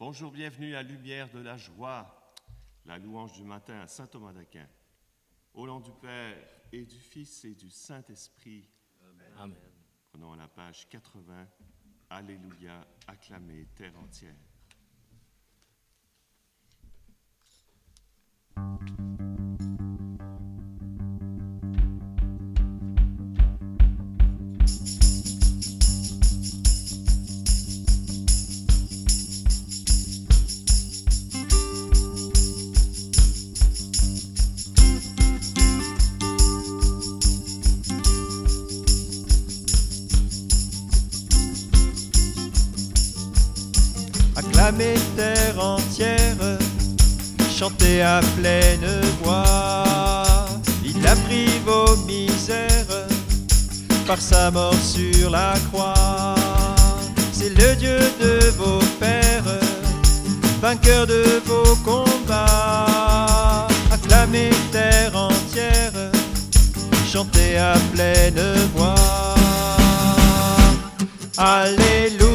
Bonjour, bienvenue à Lumière de la joie, la louange du matin à Saint Thomas d'Aquin. Au nom du Père et du Fils et du Saint-Esprit. Amen. Prenons la page 80. Alléluia, acclamez terre entière. Acclamez terre entière, chantez à pleine voix. Il a pris vos misères par sa mort sur la croix. C'est le Dieu de vos pères, vainqueur de vos combats. Acclamez terre entière, chantez à pleine voix. Alléluia,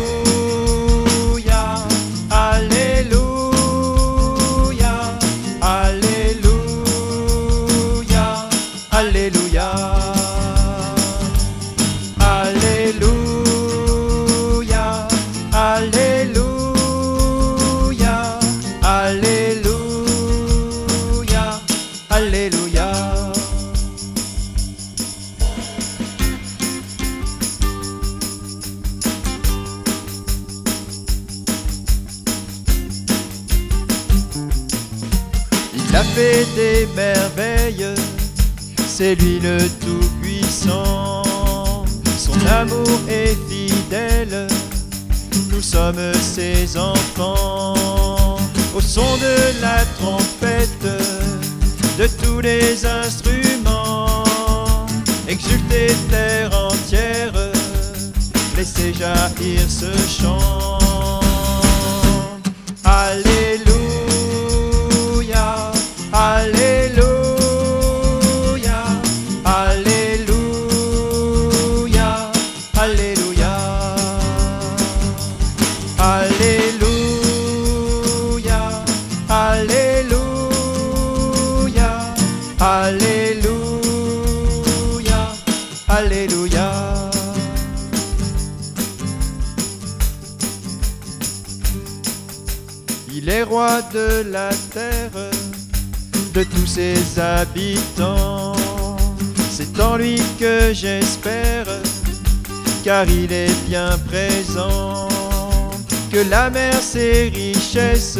fait des merveilles, c'est lui le Tout-Puissant. Son amour est fidèle, nous sommes ses enfants. Au son de la trompette, de tous les instruments, exultez terre entière, laissez jaillir ce chant. Alléluia, C'est en lui que j'espère, car il est bien présent. Que la mer, ses richesses,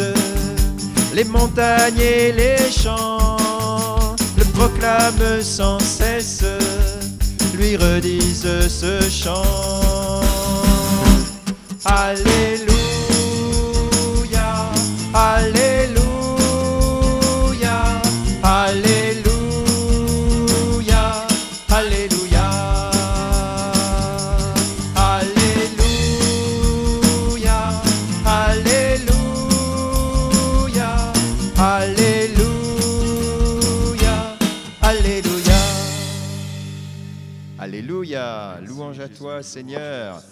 les montagnes et les champs, le proclament sans cesse, lui redisent ce chant. Alléluia, Alléluia, toi Seigneur.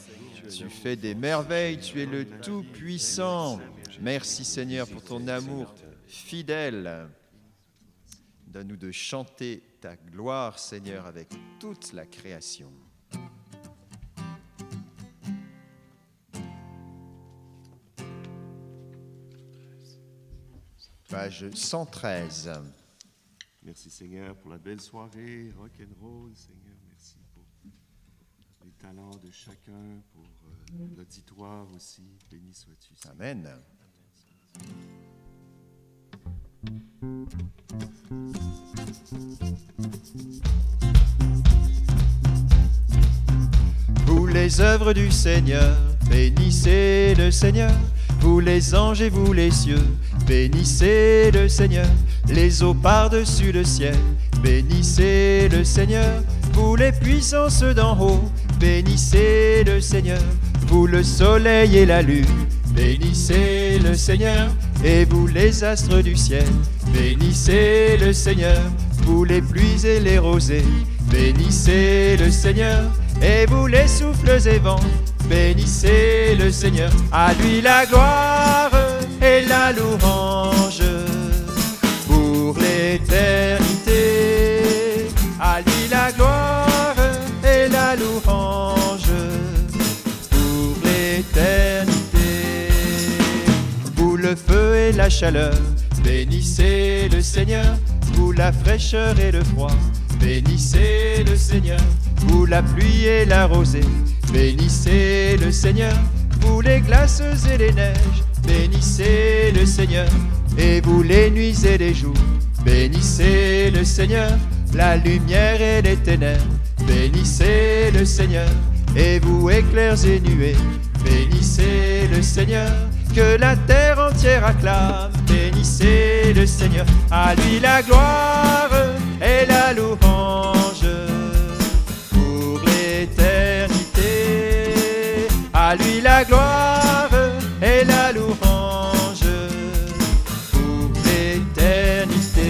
Tu fais des merveilles, tu es le Tout-Puissant. Merci Seigneur pour ton amour fidèle. Donne-nous de chanter ta gloire Seigneur avec toute la création. Page 113. Merci Seigneur pour la belle soirée, rock and roll, Seigneur. Talents de chacun, pour euh, l'auditoire aussi. Béni sois-tu. Amen. Vous les œuvres du Seigneur, bénissez le Seigneur. Vous les anges et vous les cieux, bénissez le Seigneur. Les eaux par-dessus le ciel, bénissez le Seigneur. Vous les puissances d'en haut, bénissez le Seigneur. Vous le soleil et la lune, bénissez le Seigneur. Et vous les astres du ciel, bénissez le Seigneur. Vous les pluies et les rosées, bénissez le Seigneur. Et vous les souffles et vents, bénissez le Seigneur. À lui la gloire, la louange bénissez le Seigneur. Vous la fraîcheur et le froid, bénissez le Seigneur. Vous la pluie et la rosée, bénissez le Seigneur. Vous les glaces et les neiges, bénissez le Seigneur. Et vous les nuits et les jours, bénissez le Seigneur. La lumière et les ténèbres, bénissez le Seigneur. Et vous éclairs et nuées, bénissez le Seigneur. Que la terre entière acclame, bénissez le Seigneur. À lui la gloire et la louange pour l'éternité. À lui la gloire et la louange pour l'éternité.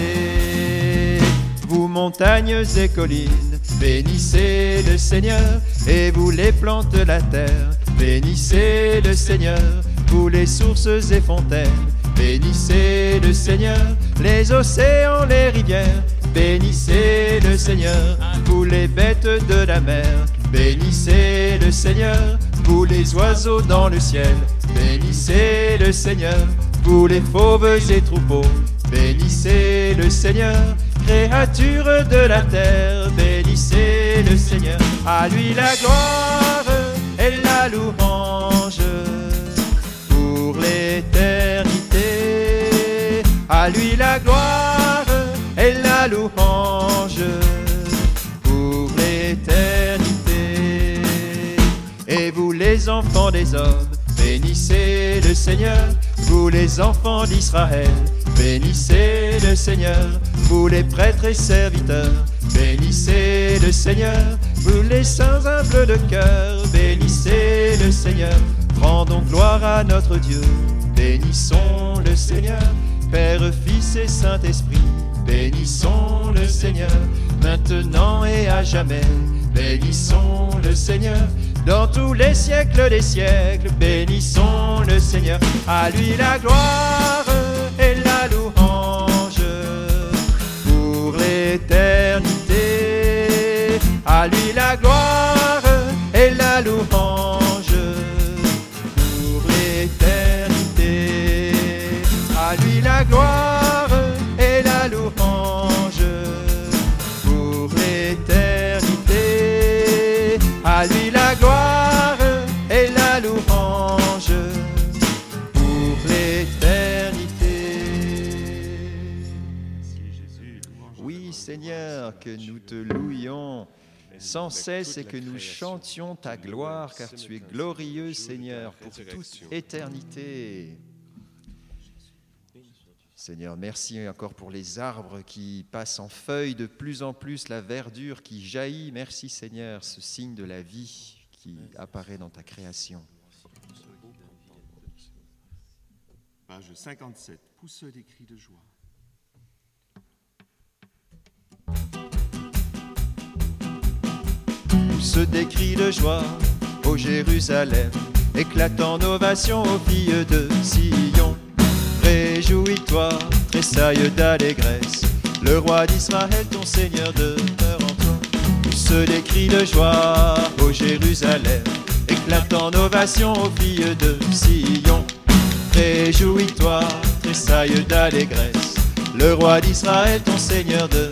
Vous montagnes et collines, bénissez le Seigneur. Et vous les plantes de la terre, bénissez le Seigneur. Vous les sources et fontaines, bénissez le Seigneur. Les océans, les rivières, bénissez le Seigneur. Vous les bêtes de la mer, bénissez le Seigneur. Vous les oiseaux dans le ciel, bénissez le Seigneur. Vous les fauves et troupeaux, bénissez le Seigneur. Créatures de la terre, bénissez le Seigneur. À lui la gloire et la louange pour l'éternité. À lui la gloire et la louange pour l'éternité. Et vous les enfants des hommes, bénissez le Seigneur. Vous les enfants d'Israël, bénissez le Seigneur. Vous les prêtres et serviteurs, bénissez le Seigneur. Vous les saints humbles de cœur, bénissez le Seigneur. Rendons gloire à notre Dieu, bénissons le Seigneur. Père, Fils et Saint-Esprit, bénissons le Seigneur. Maintenant et à jamais, bénissons le Seigneur. Dans tous les siècles des siècles, bénissons le Seigneur. À lui la gloire que nous te louions sans cesse et que nous chantions ta gloire, car tu es glorieux, Seigneur, pour toute éternité. Seigneur, merci encore pour les arbres qui passent en feuilles de plus en plus, la verdure qui jaillit. Merci Seigneur, ce signe de la vie qui apparaît dans ta création. Page 57. Pousse des cris de joie. Pousse des cris de joie au Jérusalem, éclatant ovation aux filles de Sion. Réjouis-toi, tressaille d'allégresse, le roi d'Israël, ton Seigneur demeure en toi. Pousse des de joie au Jérusalem, éclatant ovation aux filles de Sion. Réjouis-toi, tressaille d'allégresse, le roi d'Israël, ton Seigneur demeure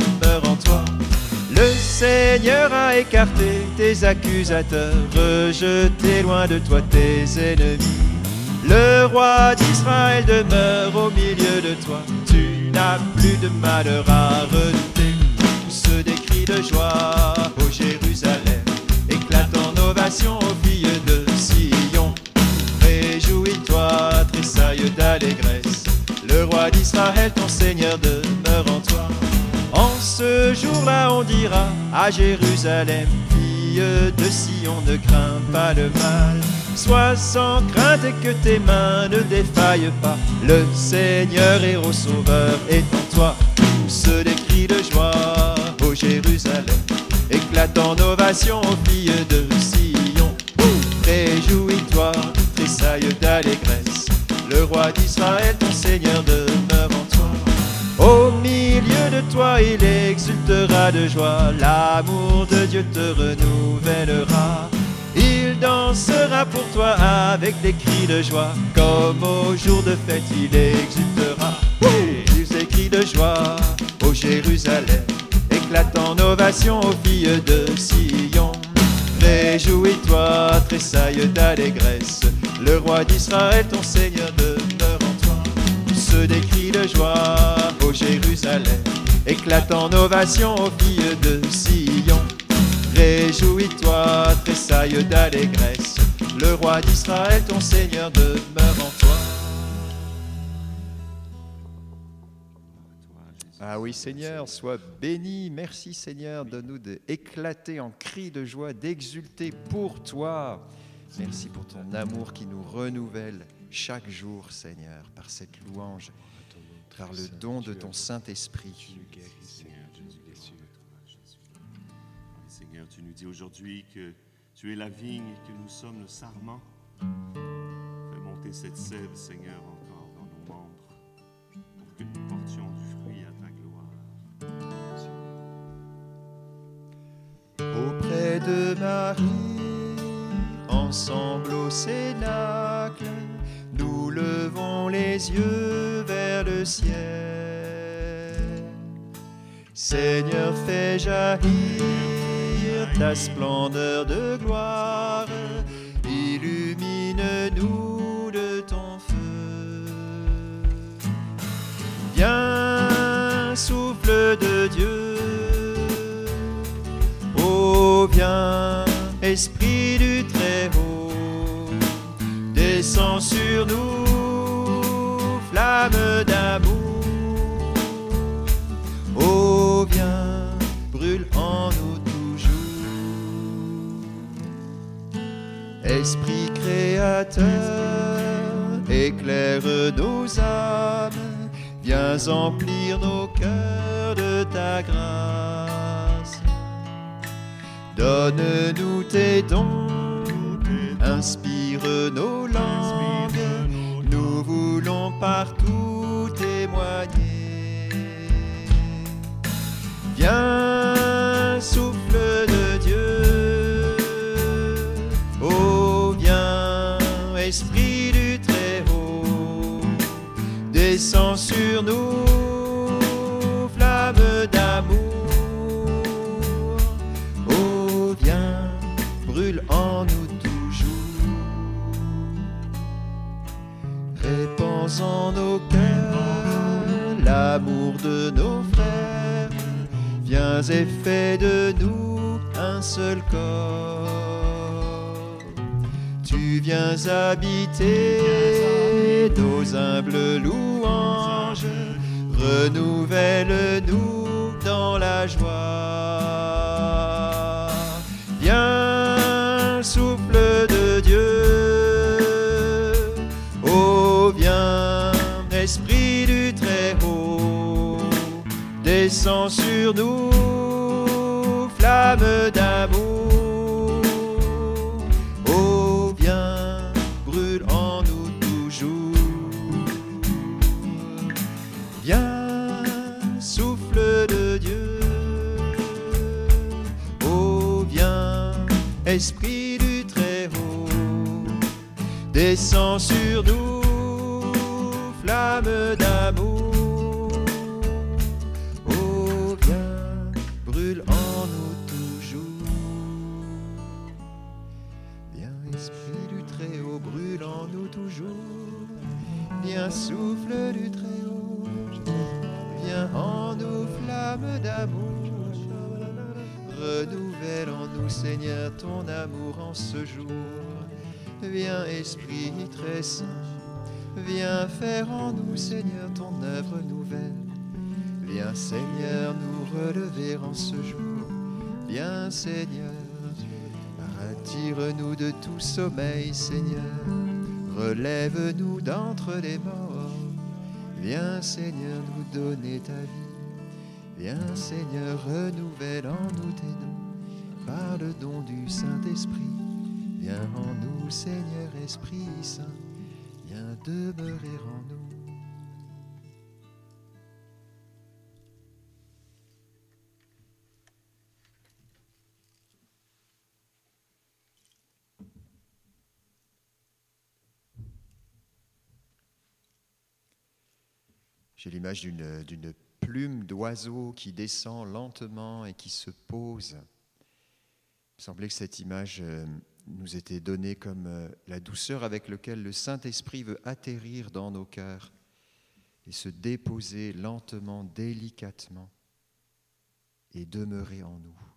Seigneur a écarté tes accusateurs, rejeté loin de toi tes ennemis. Le roi d'Israël demeure au milieu de toi, tu n'as plus de malheur à redouter. Pousse des cris de joie au Jérusalem, éclate en ovation aux filles de Sion. Réjouis-toi, tressaille d'allégresse, le roi d'Israël, ton Seigneur demeure en toi. Ce jour-là, on dira à Jérusalem, fille de Sion, ne crains pas le mal. Sois sans crainte et que tes mains ne défaillent pas. Le Seigneur héros sauveur est en toi. Pousse des cris de joie au Jérusalem, éclate en ovation aux filles de Sion. Réjouis-toi, tressaille d'allégresse. Le roi d'Israël, ton Seigneur demeure il exultera de joie, l'amour de Dieu te renouvellera. Il dansera pour toi avec des cris de joie, comme au jour de fête, il exultera. des cris de joie, ô Jérusalem, éclatant ovation aux filles de Sion. Réjouis-toi, tressaille d'allégresse, le roi d'Israël, ton Seigneur, demeure en toi. Se des de joie, ô Jérusalem, éclatant ovation aux filles de Sion. Réjouis-toi, tressaille d'allégresse, le roi d'Israël, ton Seigneur, demeure en toi. Ah oui Seigneur, sois béni. Merci Seigneur de nous d'éclater en cris de joie, d'exulter pour toi. Merci pour ton amour qui nous renouvelle chaque jour Seigneur par cette louange, par le don de ton Saint-Esprit. tu nous dis aujourd'hui que tu es la vigne et que nous sommes le sarment. Fais monter cette sève, Seigneur, encore dans nos membres, pour que nous portions du fruit à ta gloire. Auprès de Marie, ensemble au Cénacle, nous levons les yeux Seigneur, fais jaillir ta splendeur de gloire, illumine-nous de ton feu. Viens, souffle de Dieu, oh viens, Esprit du Très-Haut, descends sur nous, flamme d'amour. Oh viens, brûle en nous Esprit créateur, éclaire nos âmes, viens emplir nos cœurs de ta grâce. Donne-nous tes dons, inspire nos langues, nous voulons partout sur nous, flamme d'amour. Oh, viens, brûle en nous toujours. Répands en nos cœurs l'amour de nos frères. Viens et fais de nous un seul corps viens habiter nos humbles louanges, renouvelle-nous dans la joie. Viens, souffle de Dieu, oh viens, Esprit du Très-Haut, descends sur nous, flamme d'amour. Esprit du Très-Haut, descends sur nous, flamme d'amour. Oh, viens, brûle en nous toujours. Viens, Esprit du Très-Haut, brûle en nous toujours. Viens, souffle du Très-Haut, viens en nous, flamme d'amour. Renouvelle en nous, Seigneur, ton amour en ce jour. Viens, Esprit très saint, viens faire en nous, Seigneur, ton œuvre nouvelle. Viens, Seigneur, nous relever en ce jour. Viens, Seigneur, retire-nous de tout sommeil, Seigneur. Relève-nous d'entre les morts. Viens, Seigneur, nous donner ta vie. Viens Seigneur, renouvelle en nous tes dons, par le don du Saint-Esprit. Viens en nous Seigneur Esprit Saint, Viens demeurer en nous. J'ai l'image d'une, plume d'oiseau qui descend lentement et qui se pose. Il me semblait que cette image euh, nous était donnée comme euh, la douceur avec laquelle le Saint-Esprit veut atterrir dans nos cœurs et se déposer lentement, délicatement et demeurer en nous.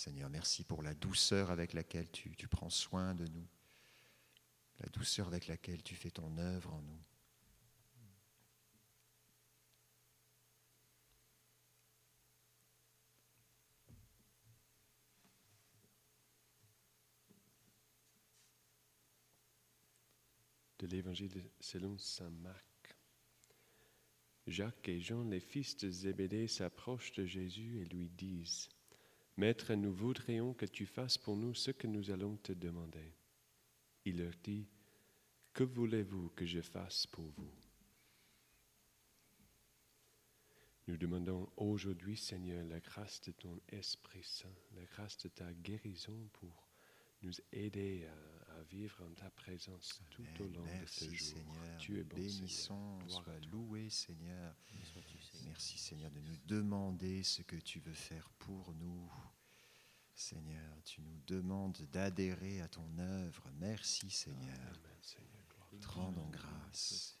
Seigneur, merci pour la douceur avec laquelle tu, prends soin de nous, la douceur avec laquelle tu fais ton œuvre en nous. De l'Évangile selon Saint Marc. Jacques et Jean, les fils de Zébédée, s'approchent de Jésus et lui disent Maître, nous voudrions que tu fasses pour nous ce que nous allons te demander. Il leur dit, Que voulez-vous que je fasse pour vous? Nous demandons aujourd'hui, Seigneur, la grâce de ton Esprit Saint, la grâce de ta guérison pour nous aider à, à vivre en ta présence tout au long Merci, de ce jour. Seigneur. Tu es bon, Bénissons, Seigneur. Sois loué, Seigneur. Merci, Seigneur, de nous demander ce que tu veux faire pour nous. Seigneur, tu nous demandes d'adhérer à ton œuvre. Merci, Seigneur. Amen, Te rendons grâce.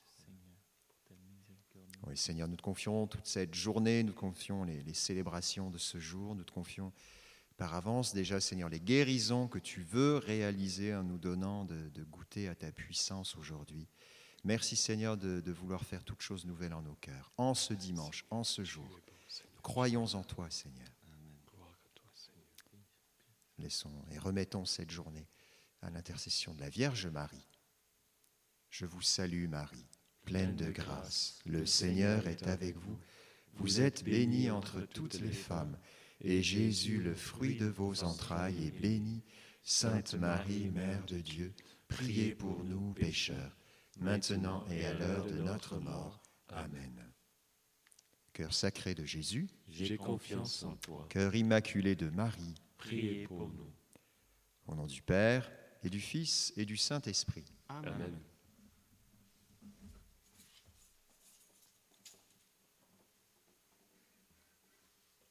Oui, Seigneur, nous te confions toute cette journée, nous te confions les, les célébrations de ce jour, nous te confions par avance déjà, Seigneur, les guérisons que tu veux réaliser en nous donnant de, goûter à ta puissance aujourd'hui. Merci, Seigneur, de, vouloir faire toutes choses nouvelles en nos cœurs, en ce dimanche, en ce jour. Croyons en toi, Seigneur. Laissons et remettons cette journée à l'intercession de la Vierge Marie. Je vous salue Marie, pleine de grâce. Le Seigneur est avec vous. Vous êtes bénie entre toutes les femmes, et Jésus, le fruit de vos entrailles, est béni. Sainte Marie, Mère de Dieu, priez pour nous pécheurs, maintenant et à l'heure de notre mort. Amen. Cœur sacré de Jésus, J'ai confiance en toi. cœur immaculé de Marie, Priez pour nous. au nom du Père et du Fils et du Saint-Esprit. Amen. Amen.